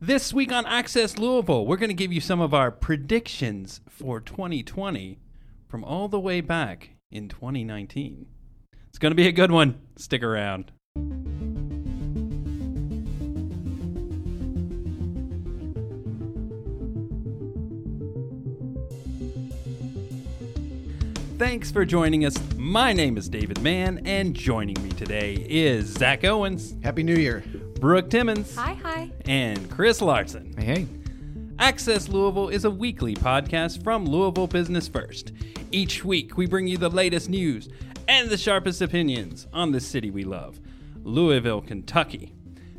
This week on Access Louisville, we're going to give you some of our predictions for 2020 from all the way back in 2019. It's going to be a good one. Stick around. Thanks for joining us. My name is David Mann, and joining me today is Zach Owens, Happy New Year. Brooke Timmons, Hi, hi. and Chris Larson. Hey, hey. Access Louisville is a weekly podcast from Louisville Business First. Each week, we bring you the latest news and the sharpest opinions on the city we love, Louisville, Kentucky.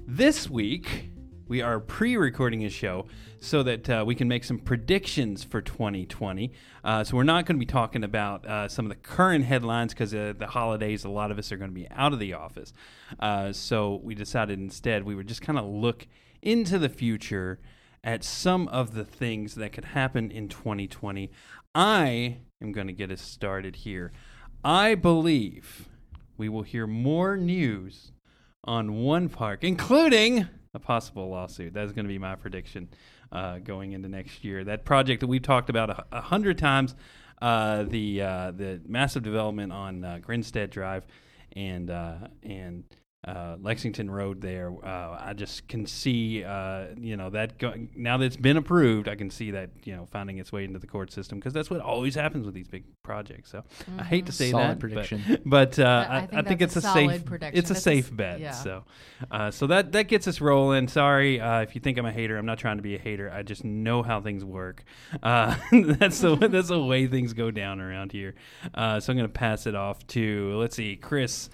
This week, we are pre recording a show so that uh, we can make some predictions for 2020. Uh, so, we're not going to be talking about uh, some of the current headlines because uh, the holidays, a lot of us are going to be out of the office. Uh, so, we decided instead we would just kind of look into the future at some of the things that could happen in 2020. I am going to get us started here. I believe we will hear more news on one park, including a possible lawsuit. That's going to be my prediction uh, going into next year. That project that we've talked about a, a hundred times, uh, the uh, the massive development on uh, Grinstead Drive and uh, and uh, Lexington Road there. Uh, I just can see, uh, you know, that go- now that it's been approved, I can see that, you know, finding its way into the court system because that's what always happens with these big projects. So I hate to say Solid that, prediction. but, but uh, I- I, I I think think, it's a a safe, prediction. it's a That's safe s- bet. yeah. So, uh, so that that gets us rolling. Sorry uh, if you think I'm a hater. I'm not trying to be a hater. I just know how things work. Uh, that's the that's the way things go down around here. Uh, so I'm going to pass it off to let's see, Chris.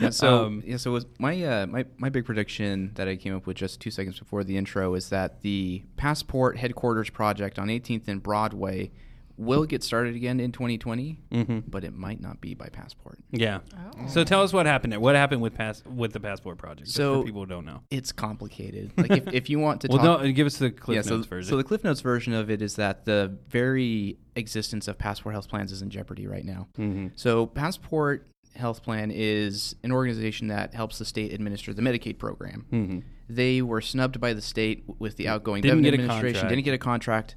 Yeah, so Um, yeah, so was my uh, my my big prediction that I came up with just two seconds before the intro is that the Passport headquarters project on 18th and Broadway will get started again in 2020, Mm-hmm. but it might not be by Passport. Yeah. Oh. So tell us what happened there. What happened with pass with the passport project? So- for people who don't know. It's complicated. Like if, if you want to Well, talk, no, give us the Cliff yeah, so, Notes version. so the Cliff Notes version of it is that the very existence of Passport Health Plans is in jeopardy right now. mm-hmm. So Passport Health Plan is an organization that helps the state administer the Medicaid program. Mm-hmm. they were snubbed by the state with the outgoing Didn't Bevin administration. contract. Didn't get a contract.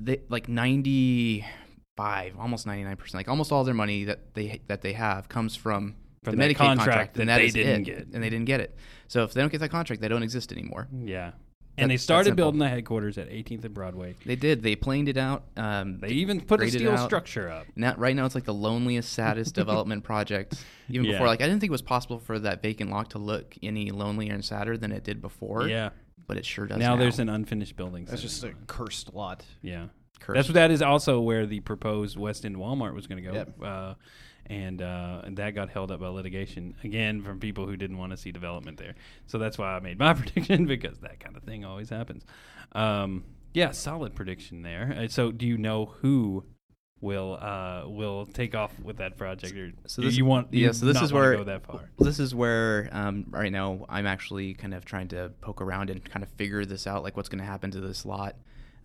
They like ninety five, almost ninety nine percent. Like almost all their money that they that they have comes from, From the Medicaid contract that and that they didn't it. get. and they didn't get it. So if they don't get that contract, they don't exist anymore. Yeah. That- And they started building the headquarters at 18th and Broadway. They did. They planed it out. Um, They even put a steel structure up. Now, right now, it's like the loneliest, saddest development project. Even Yeah. before, like I didn't think it was possible for that vacant lot to look any lonelier and sadder than it did before. Yeah. but it sure does. Now, Now, there's an unfinished building. That's just a cursed lot. Yeah. Cursed. That's that is also where the proposed West End Walmart was going to go, Yep. uh, and uh, and that got held up by litigation again from people who didn't want to see development there. So that's why I made my prediction because that kind of thing always happens. Um, yeah, solid prediction there. Uh, so do you know who? Will uh will take off with that project or So this- you want yeah, so this is where- go that far this is where um, right now I'm actually kind of trying to poke around and kind of figure this out, like what's going to happen to this lot.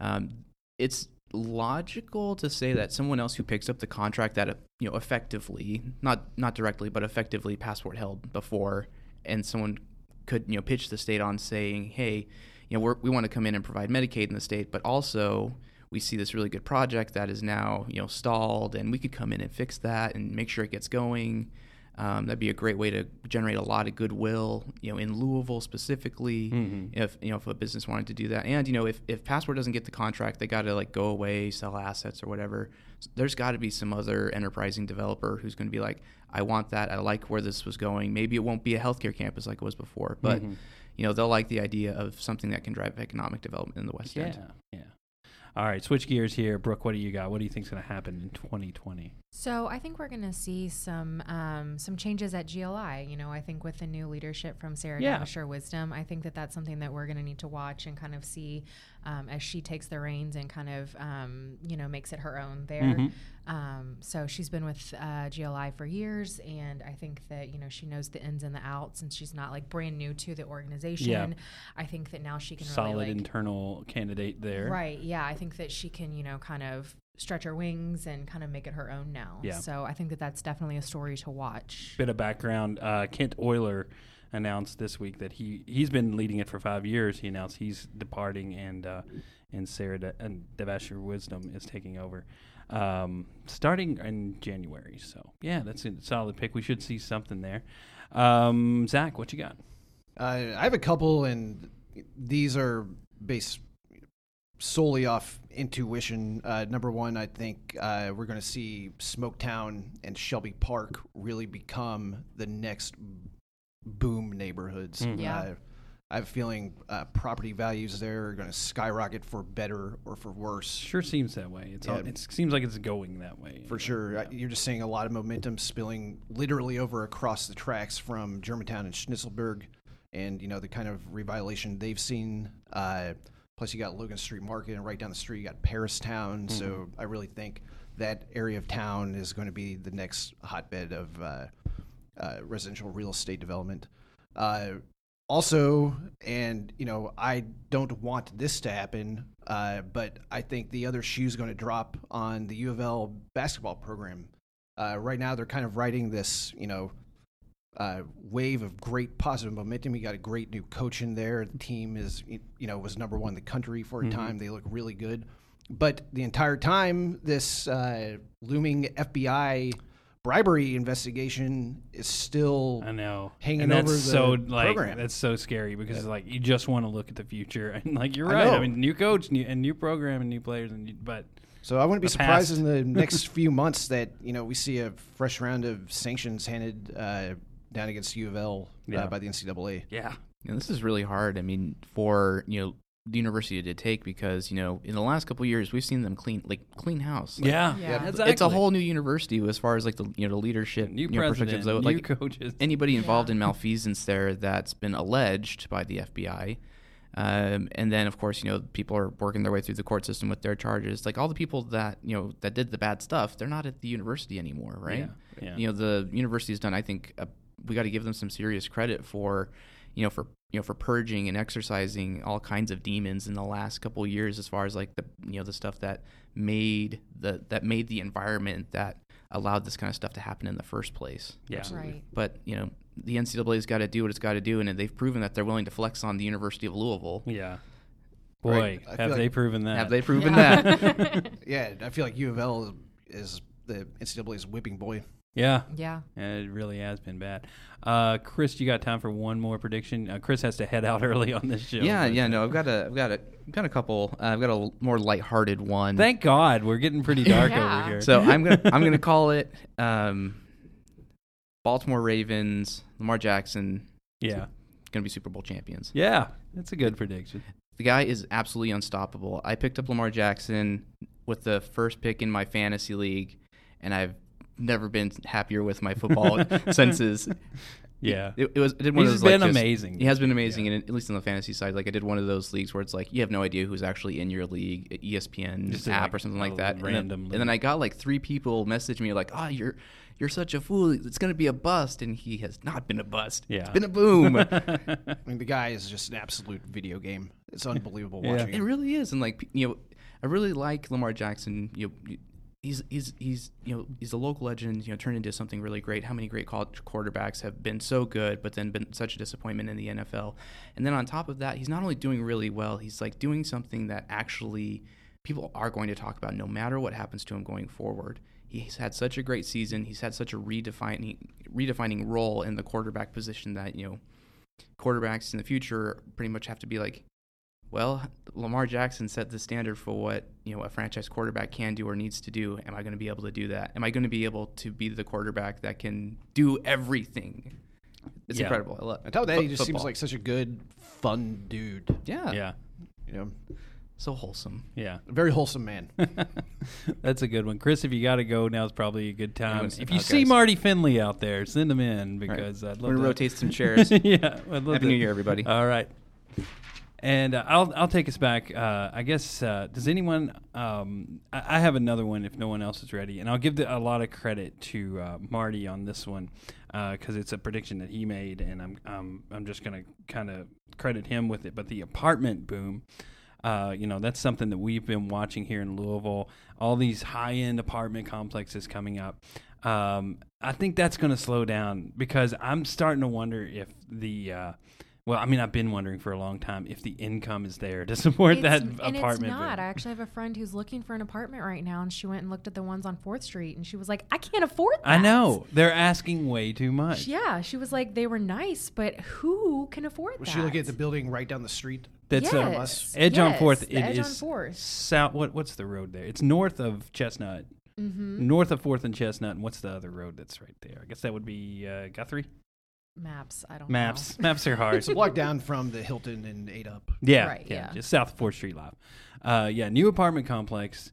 Um, it's logical to say that someone else who picks up the contract that you know effectively, not not directly, but effectively passport held before, and someone could you know pitch the state on saying, hey, you know we want to come in and provide Medicaid in the state, but also we see this really good project that is now you know stalled, and we could come in and fix that and make sure it gets going. Um, that'd be a great way to generate a lot of goodwill, you know, in Louisville specifically. Mhm. If you know if a business wanted to do that, and you know if if Passport doesn't get the contract, they got to like go away, sell assets or whatever. S- There's got to be some other enterprising developer who's going to be like, I want that. I like where this was going. Maybe it won't be a healthcare campus like it was before, but Mhm. you know they'll like the idea of something that can drive economic development in the West yeah End. yeah all right switch gears here Brooke what do you got what do you think's going to happen in 2020 So I think we're going to see some um, some changes at GLI. You know, I think with the new leadership from Sarah Yeah. Davasher Wisdom, I think that that's something that we're going to need to watch and kind of see um, as she takes the reins and kind of um, you know makes it her own there. Mhm. Um, so she's been with uh, GLI for years, and I think that you know she knows the ins and the outs, and she's not like brand new to the organization. Yeah. I think that now she can solid really like internal candidate there Right. Yeah. I think that she can, you know, kind of stretch her wings and kind of make it her own now. Yeah. So I think that that's definitely a story to watch. bit of background uh, Kent Oyler announced this week that he he's been leading it for five years. He announced he's departing, and uh, and Sarah De- and Davasher Wisdom is taking over, um, starting in January. So yeah, that's a solid pick. We should see something there. Um, Zach, what you got? Uh, I have a couple, and these are based solely off intuition. Uh, number one, I think uh, we're going to see Smoketown and Shelby Park really become the next boom neighborhoods. Mhm. Yeah. Uh, I have a feeling uh, property values there are going to skyrocket for better or for worse. Sure seems that way. It's all, it seems like it's going that way. For sure. Uh, You're just seeing a lot of momentum spilling literally over across the tracks from Germantown and Schnitzelberg and, you know, the kind of revitalization they've seen. Plus, you got Logan Street Market, and right down the street, you got Paristown. So I really think that area of town is going to be the next hotbed of uh, uh, residential real estate development. Uh, also, and you know, I don't want this to happen, uh, but I think the other shoe's going to drop on the U of L basketball program. Uh, right now, they're kind of writing this, you know, uh, wave of great positive momentum. You got a great new coach in there. The team is, you know, was number one in the country for a time. They look really good, but the entire time, this uh, looming FBI bribery investigation is still I know. hanging and that's over the so like program. that's so scary because it's like you just want to look at the future and like you're I right. I, know. mean, new coach, new and new program, and new players, and new, but So I wouldn't be surprised past. in the next few months that you know we see a fresh round of sanctions handed uh, down against U of L Yeah. uh, by the NCAA. yeah, You know, this is really hard. I mean, for you know the university to take because you know in the last couple of years we've seen them clean like clean house. Like, yeah, Yeah. Exactly. It's a whole new university as far as like the you know the leadership new you know, perspectives. So, new like coaches. anybody involved Yeah. in malfeasance there that's been alleged by the FBI. Um, and then, of course, you know, people are working their way through the court system with their charges. Like all the people that you know that did the bad stuff, they're not at the university anymore, right? Yeah, yeah. You know, the university has done. I think uh, we got to give them some serious credit for, you know, for you know for purging and exercising all kinds of demons in the last couple of years, as far as like the you know the stuff that made the that made the environment that allowed this kind of stuff to happen in the first place. yeah, Right. But you know, the NCAA's got to do what it's got to do, and they've proven that they're willing to flex on the University of Louisville. yeah. Boy, Right. Have feel they like- proven that? Have they proven Yeah. that? Yeah, I feel like U of L is the NCAA's whipping boy. Yeah, Yeah. Yeah, it really has been bad. Uh, Chris, you got time for one more prediction? Uh, Chris has to head out early on this show. yeah, yeah. uh, No, I've got a, I've got a, got a couple. Uh, I've got a more lighthearted one. Thank God, we're getting pretty dark Yeah. over here. so I'm gonna, I'm gonna call it um, Baltimore Ravens, Lamar Jackson, yeah, gonna be Super Bowl champions. yeah, that's a good prediction. The guy is absolutely unstoppable. I picked up Lamar Jackson with the first pick in my fantasy league, and I've never been happier with my football senses. Yeah, It, it was. I did one He's of those, like, been just- amazing. He has been amazing, and at least on the fantasy side, like I did one of those leagues where it's like you have no idea who's actually in your league, E ESPN Just app like, or something like that. And then- random and then. I got like three people message me like, "Ah, you're you're such a fool. It's gonna be a bust," and he has not been a bust. Yeah. it's been a boom. I mean, the guy is just an absolute video game. It's unbelievable Yeah. watching It him. really is, and like you know, I really like Lamar Jackson. You know, he's he's he's you know he's a local legend. You know, turned into something really great. How many great college quarterbacks have been so good, but then been such a disappointment in the NFL? And then on top of that, he's not only doing really well, he's like doing something that actually people are going to talk about, no matter what happens to him going forward. He's had such a great season. He's had such a redefining redefining role in the quarterback position that you know quarterbacks in the future pretty much have to be like well, Lamar Jackson set the standard for what you know a franchise quarterback can do or needs to do. Am I going to be able to do that? Am I going to be able to be the quarterback that can do everything? It's Yeah. incredible. I love. On top of that, he fo- just seems like such a good, fun dude. yeah, yeah, You know, so wholesome. yeah. a very wholesome man. That's a good one, Chris. If you got to go, now, now's probably a good time. If you uh, see guys. Marty Finley out there, send him in because I'd We're love gonna to rotate some chairs. yeah, I'd love Happy to- New Year, everybody. All right. And uh, I'll I'll take us back. Uh, I guess uh, does anyone? Um, I, I have another one if no one else is ready, and I'll give the, a lot of credit to uh, Marty on this one because it's a prediction that he made, and I'm um, I'm just gonna kind of credit him with it. But the apartment boom, uh, you know, that's something that we've been watching here in Louisville. All these high end apartment complexes coming up. Um, I think that's going to slow down because I'm starting to wonder if the uh, well, I mean, I've been wondering for a long time if the income is there to support It's- that and apartment. it's not. building. I actually have a friend who's looking for an apartment right now, and she went and looked at the ones on Fourth Street, and she was like, "I can't afford that." I know they're asking way too much. Yeah, she was like, "They were nice, but who can afford Was that?" she looking at the building right down the street? That's uh, yes, Edge on Fourth. the It Edge on Fourth. south. What what's the road there? It's north of Chestnut. Mm-hmm. North of Fourth and Chestnut, and what's the other road that's right there? I guess that would be uh, Guthrie. Maps. I don't Maps, maps are hard. It's a block down from the Hilton and Eight Up. Yeah, Right, yeah, yeah. just south of Fourth Street Live. Uh, yeah, new apartment complex,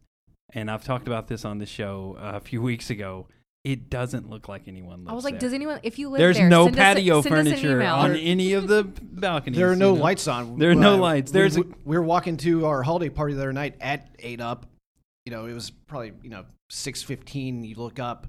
and I've talked about this on the show uh, a few weeks ago. It doesn't look like anyone lives I was like, there. "Does anyone? If you live There's there, no send us a- patio send us an furniture email. on any of the balconies. There are no you know? lights on. There are no Uh, lights. we- There's a- we, we were walking to our holiday party the other night at Eight Up. You know, it was probably you know six fifteen. You look up,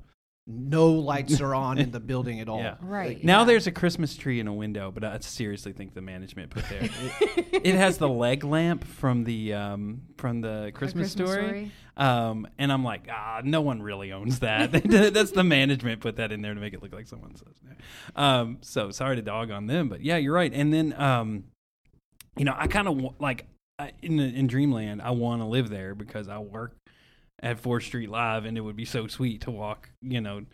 no lights are on in the building at all. Yeah. Right. Now yeah. there's a Christmas tree in a window, but I seriously think the management put there. It, it has the leg lamp from the um, from the A Christmas, story. Um, and I'm like, ah, no one really owns that. That's the management put that in there to make it look like someone says. Um, so sorry to dog on them, but yeah, you're right. And then, um, you know, I kind of like I, in in Dreamland, I want to live there because I work at Fourth Street Live, and it would be so sweet to walk, you know,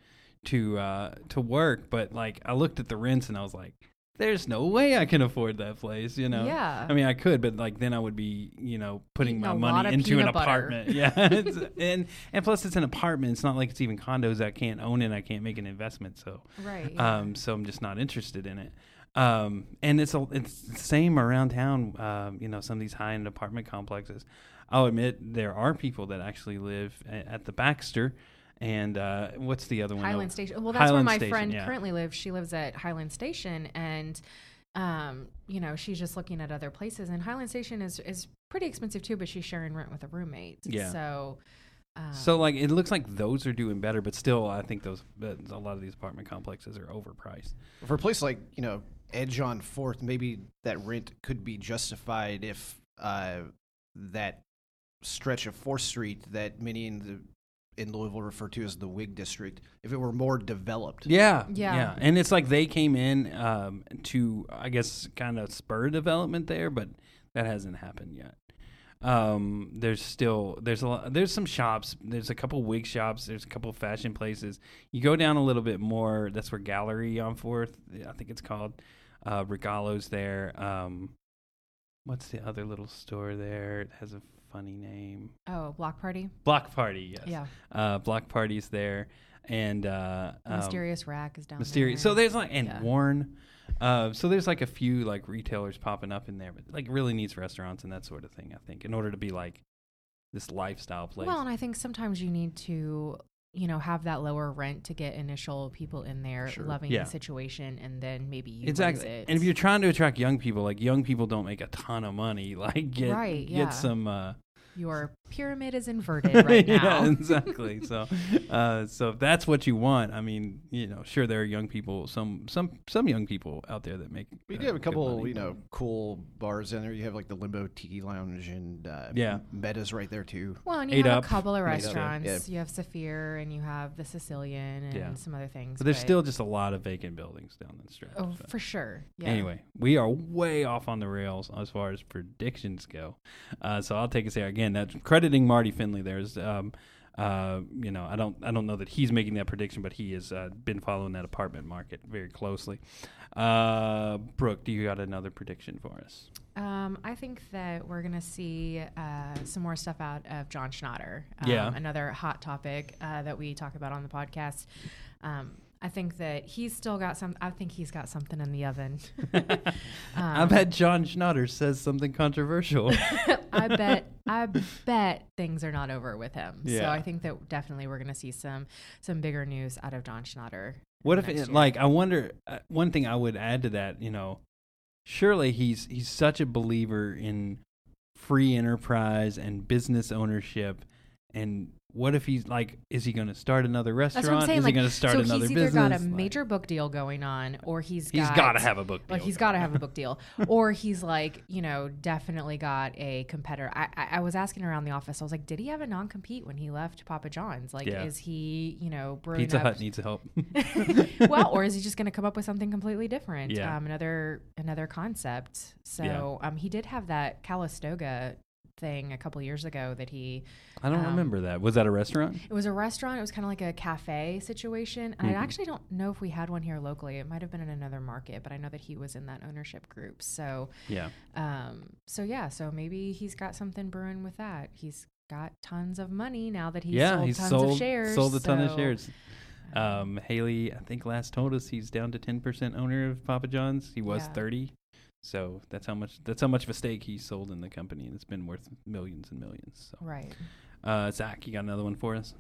to uh, to work. But like, I looked at the rents, and I was like. There's no way I can afford that place, you know. Yeah. I mean, I could, but like then I would be, you know, putting Eating my money into an butter. apartment. Yeah, and and plus it's an apartment. It's not like it's even condos. I can't own it. I can't make an investment. So, Right. yeah. um, so I'm just not interested in it. Um, and it's a it's the same around town. Um, you know, some of these high end apartment complexes. I'll admit there are people that actually live a- at the Baxter. And uh, what's the other one? Highland Oh, Station. Well, that's Highland where my Station, friend yeah. currently lives. She lives at Highland Station, and um, you know, she's just looking at other places. And Highland Station is is pretty expensive too, but she's sharing rent with a roommate. Yeah. So. Um, So like it looks like those are doing better, but still I think those uh, a lot of these apartment complexes are overpriced. For a place like you know Edge on Fourth, maybe that rent could be justified if uh, that stretch of Fourth Street that many in the in Louisville refer to as the Wig district, if it were more developed. Yeah, Yeah. yeah. and it's like they came in um, to, I guess, kind of spur development there, but that hasn't happened yet. Um, there's still there's a lot, there's some shops. There's a couple wig shops. There's a couple fashion places. You go down a little bit more. That's where Gallery on Fourth, I think it's called. Uh, Regalo's there. Um, what's the other little store there? It has a funny name. oh, block party. Block Party. Yes. Yeah. Uh, Block Party's there, and uh, um, Mysterious Rack is down Mysterious. there. So there's like and Yeah. Warren. Uh, so there's like a few like retailers popping up in there, but like really needs restaurants and that sort of thing. I think in order to be like this lifestyle place. Well, and I think sometimes you need to, you know, have that lower rent to get initial people in there Sure. loving Yeah. the situation, and then maybe you exactly. it. And if you're trying to attract young people, like young people don't make a ton of money. Like get Right, get some. Uh, your pyramid is inverted right now. yeah, exactly. So, uh, so if that's what you want, I mean, you know, sure there are young people, some some some young people out there that make. We uh, do have a couple, money, you know, cool bars in there. You have like the Limbo Tiki Lounge and uh, Yeah. Meta's right there too. Well, and you Eight have Up. a couple of restaurants. yeah. You have Safier and you have the Sicilian and Yeah. some other things. But there's still just a lot of vacant buildings down the stretch. oh, so. for sure. Yeah. Anyway, we are way off on the rails as far as predictions go. Uh, so I'll take us there again. And that's crediting Marty Finley. There's, um, uh, you know, I don't, I don't know that he's making that prediction, but he has uh, been following that apartment market very closely. Uh, Brooke, do you got another prediction for us? Um, I think that we're gonna see uh, some more stuff out of John Schnatter. Um, Yeah. another hot topic uh, that we talk about on the podcast. Um, I think that he's still got some. I think he's got something in the oven. I Um, bet John Schnatter says something controversial. I bet. I bet things are not over with him. Yeah. So I think that definitely we're gonna see some some bigger news out of John Schnatter. What if, it, like, I wonder. Uh, one thing I would add to that, you know, surely he's he's such a believer in free enterprise and business ownership, and what if he's like, is he going to start another restaurant? That's what I'm saying. is like, he going to start so another business? he's either got a Like, major book deal going on, or he's he's got got to have a book deal. like he's got to have a book deal, or he's like you know definitely got a competitor. I, I I was asking around the office. I was like, did he have a non compete when he left Papa John's? Like, Yeah. is he you know brewing Pizza up? Hut needs help. well, or is he just going to come up with something completely different? Yeah. Um, another another concept. So um, he did have that Calistoga thing a couple years ago that he I don't Um, remember that. Was that a restaurant? it was a restaurant. It was kind of like a cafe situation. Mhm. I actually don't know if we had one here locally. It might have been in another market, but I know that he was in that ownership group. So, Yeah. um, so yeah, so maybe he's got something brewing with that. He's got tons of money now that he's yeah, sold he's tons sold of shares. sold a ton of shares. Um, Haley, I think last told us he's down to ten percent owner of Papa John's. He was Yeah. thirty, so that's how much that's how much of a stake he sold in the company, and it's been worth millions and millions. So, Right. uh, Zach, you got another one for us?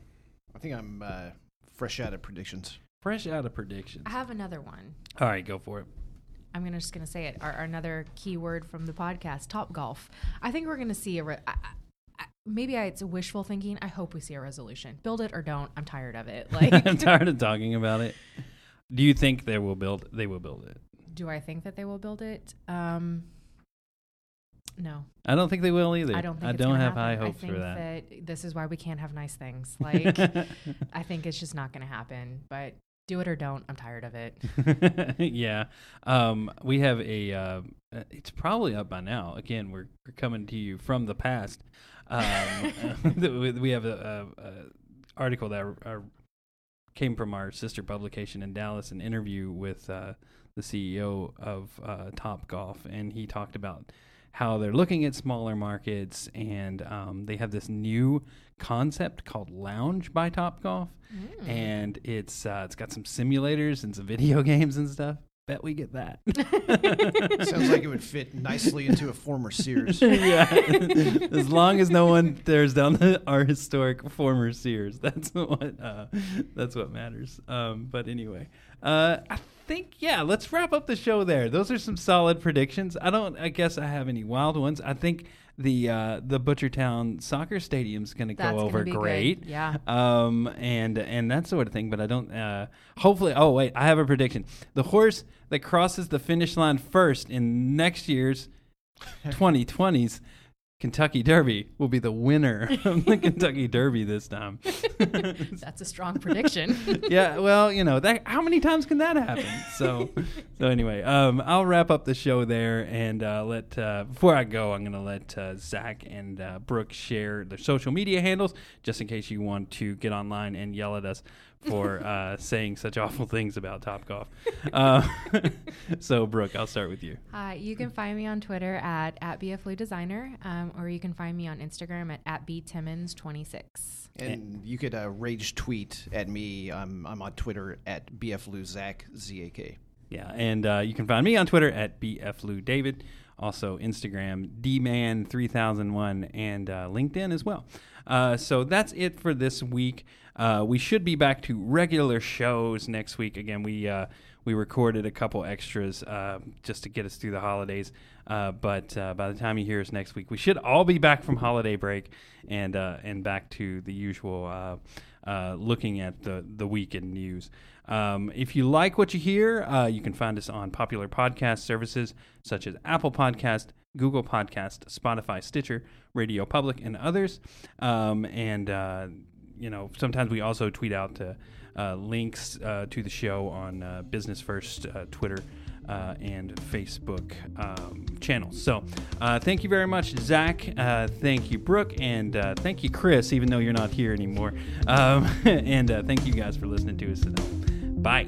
I think I'm uh, fresh out of predictions. Fresh out of predictions. I have another one. All right, go for it. I'm gonna just gonna say it. Our, our another keyword from the podcast: Top Golf. I think we're gonna see a. Re- I, I, I- maybe I, it's wishful thinking. I hope we see a resolution. Build it or don't. I'm tired of it. Like, I'm tired of talking about it. Do you think they will build? They will build it. Do I think that they will build it? Um, no, I don't think they will either. I don't think I don't have high hopes I think for that. This is why we can't have nice things. Like, I think it's just not going to happen. But do it or don't. I'm tired of it. yeah. Um, we have a. Uh, uh, it's probably up by now. Again, we're, we're coming to you from the past. Um, we have a, a, a article that uh, came from our sister publication in Dallas, an interview with uh, the CEO of uh, Top Golf, and he talked about how they're looking at smaller markets, and um, they have this new concept called Lounge by Top Golf Mm. and it's uh, it's got some simulators and some video games and stuff. Bet we get that. Sounds like it would fit nicely into a former Sears. yeah, as long as no one tears down the, our historic former Sears, that's what uh, that's what matters. Um, but anyway, uh, I think yeah, let's wrap up the show there. Those are some solid predictions. I don't. I guess I have any wild ones. I think the uh, the Butchertown soccer stadium's going to go That's gonna over be good. great. Yeah. um, and and that sort of thing. But I don't. Uh, hopefully, oh wait, I have a prediction. The horse that crosses the finish line first in next year's 2020s Kentucky Derby will be the winner of the Kentucky Derby this time. That's a strong prediction. yeah, well, you know that. How many times can that happen? So, so anyway, um, I'll wrap up the show there and uh, let. Uh, before I go, I'm going to let uh, Zach and uh, Brooke share their social media handles, just in case you want to get online and yell at us for uh, saying such awful things about Top Golf. Uh, so, Brooke, I'll start with you. Uh, you can find me on Twitter at, at BFLU Designer, um, or you can find me on Instagram at, at BTimmons26. And you could uh, rage tweet at me. I'm, I'm on Twitter at BFLuZac, Z-A-K. Yeah, and uh, you can find me on Twitter at bflewdavid, also Instagram dman3001, and uh, LinkedIn as well. Uh, so that's it for this week. Uh, we should be back to regular shows next week. Again, we uh, we recorded a couple extras uh, just to get us through the holidays. Uh, but uh, by the time you hear us next week, we should all be back from holiday break and uh, and back to the usual looking at the the weekend news. Um, if you like what you hear, you can find us on popular podcast services such as Apple Podcast, Google Podcast, Spotify, Stitcher, Radio Public, and others. Um, and you know, sometimes we also tweet out uh, links uh, to the show on uh, Business First uh, Twitter. Uh, and Facebook um, channels. So, uh, thank you very much, Zach. Uh, thank you, Brooke, and thank you, Chris. Even though you're not here anymore, um, and thank you guys for listening to us today. Bye.